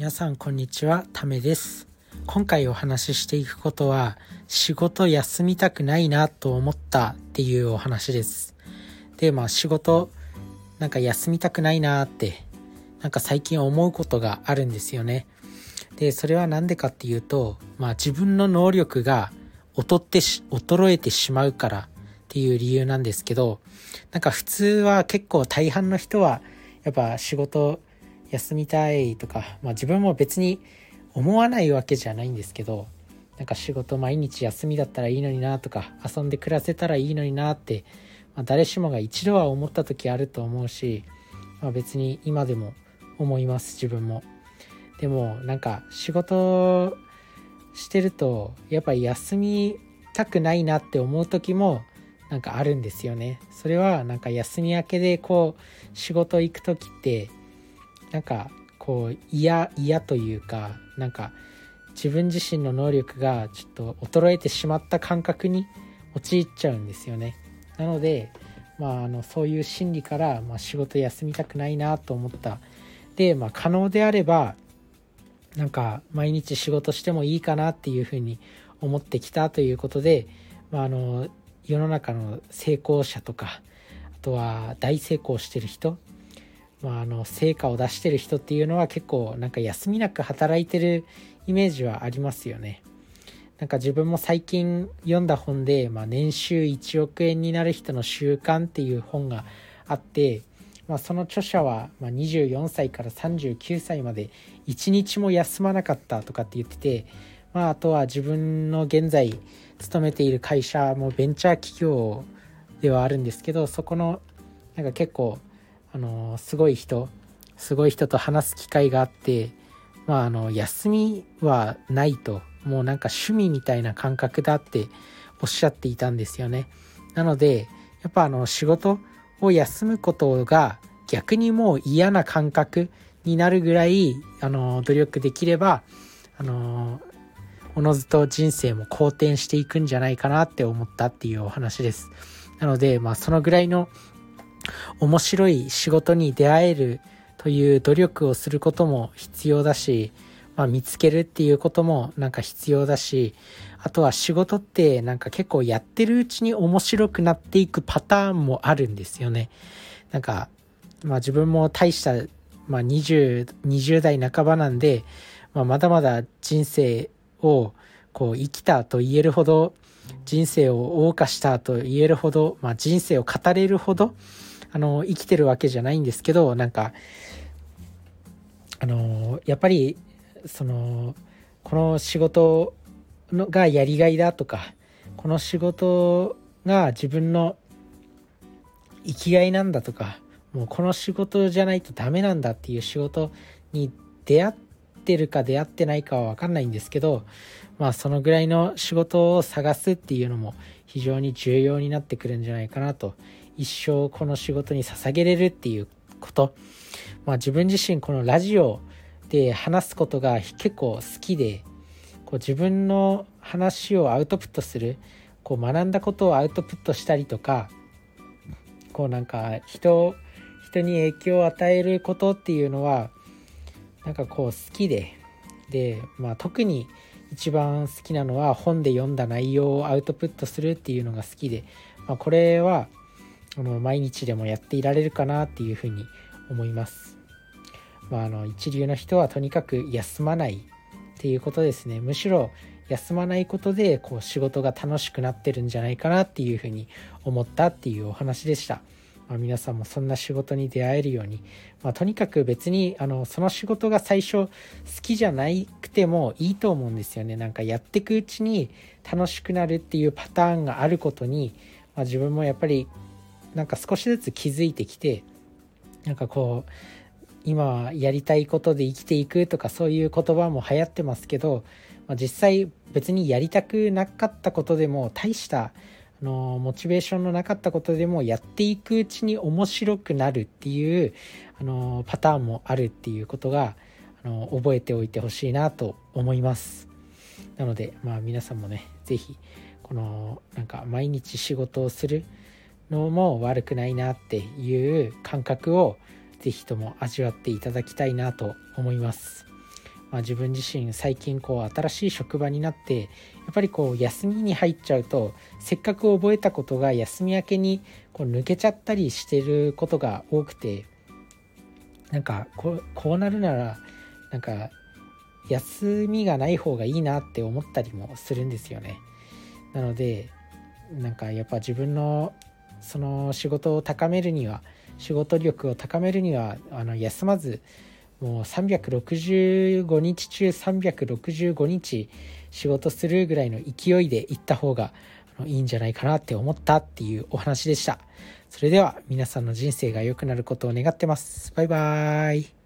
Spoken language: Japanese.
皆さんこんにちはためです。今回お話ししていくことは仕事休みたくないなと思ったっていうお話です。でまあ仕事なんか休みたくないなってなんか最近思うことがあるんですよね。でそれは何でかっていうとまあ自分の能力が劣ってし衰えてしまうからっていう理由なんですけどなんか普通は結構大半の人はやっぱ仕事休みたいとか、まあ、自分も別に思わないわけじゃないんですけどなんか仕事毎日休みだったらいいのになとか遊んで暮らせたらいいのになって、まあ、誰しもが一度は思った時あると思うし、まあ、別に今でも思います自分も。でもなんか仕事してるとやっぱり休みたくないなって思う時もなんかあるんですよね。それはなんか休み明けでこう仕事行く時ってなんかこう嫌嫌というかなんか自分自身の能力がちょっと衰えてしまった感覚に陥っちゃうんですよね。なので、まあ、あのそういう心理から、まあ、仕事休みたくないなと思った。で、まあ、可能であればなんか毎日仕事してもいいかなっていうふうに思ってきたということで、まあ、あの世の中の成功者とかあとは大成功してる人まあ、あの成果を出してる人っていうのは結構なんか休みなく働いてるイメージはありますよね。なんか自分も最近読んだ本で、まあ、年収1億円になる人の習慣っていう本があって、まあ、その著者は、ま24歳から39歳まで1日も休まなかったとかって言ってて、まあ、あとは自分の現在勤めている会社もベンチャー企業ではあるんですけどそこのなんか結構あのすごい人すごい人と話す機会があってまああの休みはないともうなんか趣味みたいな感覚だっておっしゃっていたんですよねなのでやっぱあの仕事を休むことが逆にもう嫌な感覚になるぐらいあの努力できればあのおのずと人生も好転していくんじゃないかなって思ったっていうお話です。なので、まあ、そのぐらいの面白い仕事に出会えるという努力をすることも必要だし、まあ、見つけるっていうこともなんか必要だしあとは仕事ってなんか結構やってるうちに面白くなっていくパターンもあるんですよね。なんか、まあ、自分も大した、まあ20、20, 代半ばなんで、まあ、まだまだ人生をこう生きたと言えるほど人生を謳歌したと言えるほど、まあ、人生を語れるほどあの、生きてるわけじゃないんですけど、なんか、あの、やっぱり、その、この仕事のがやりがいだとか、この仕事が自分の生きがいなんだとか、もうこの仕事じゃないとダメなんだっていう仕事に出会ってるか出会ってないかは分かんないんですけど、まあそのぐらいの仕事を探すっていうのも非常に重要になってくるんじゃないかなと一生この仕事に捧げれるっていうこと、まあ、自分自身このラジオで話すことが結構好きでこう自分の話をアウトプットするこう学んだことをアウトプットしたりとかこうなんか人人に影響を与えることっていうのはなんかこう好きで。で、まあ、特に一番好きなのは本で読んだ内容をアウトプットするっていうのが好きで、まあ、これはあの毎日でもやっていられるかなっていうふうに思います。まあ、あの一流の人はとにかく休まないっていうことですね。むしろ休まないことでこう仕事が楽しくなってるんじゃないかなっていうふうに思ったっていうお話でした。まあ、皆さんもそんな仕事に出会えるように、まあ、とにかく別にあのその仕事が最初好きじゃなくてもいいと思うんですよね。なんかやってくうちに楽しくなるっていうパターンがあることに、まあ、自分もやっぱりなんか少しずつ気づいてきてなんかこう今やりたいことで生きていくとかそういう言葉も流行ってますけど、まあ、実際別にやりたくなかったことでも大したあのモチベーションのなかったことでもやっていくうちに面白くなるっていうあのパターンもあるっていうことがあの覚えておいてほしいなと思います。なのでまあ皆さんもね是非このなんか毎日仕事をするのも悪くないなっていう感覚を是非とも味わっていただきたいなと思います。まあ、自分自身最近こう新しい職場になってやっぱりこう休みに入っちゃうとせっかく覚えたことが休み明けにこう抜けちゃったりしてることが多くてなんかこうこうなるならなんか休みがない方がいいなって思ったりもするんですよね。なのでなんかやっぱ自分のその仕事を高めるには仕事力を高めるにはあの休まずもう365日中365日仕事するぐらいの勢いで行った方がいいんじゃないかなって思ったっていうお話でした。それでは皆さんの人生が良くなることを願ってます。バイバーイ。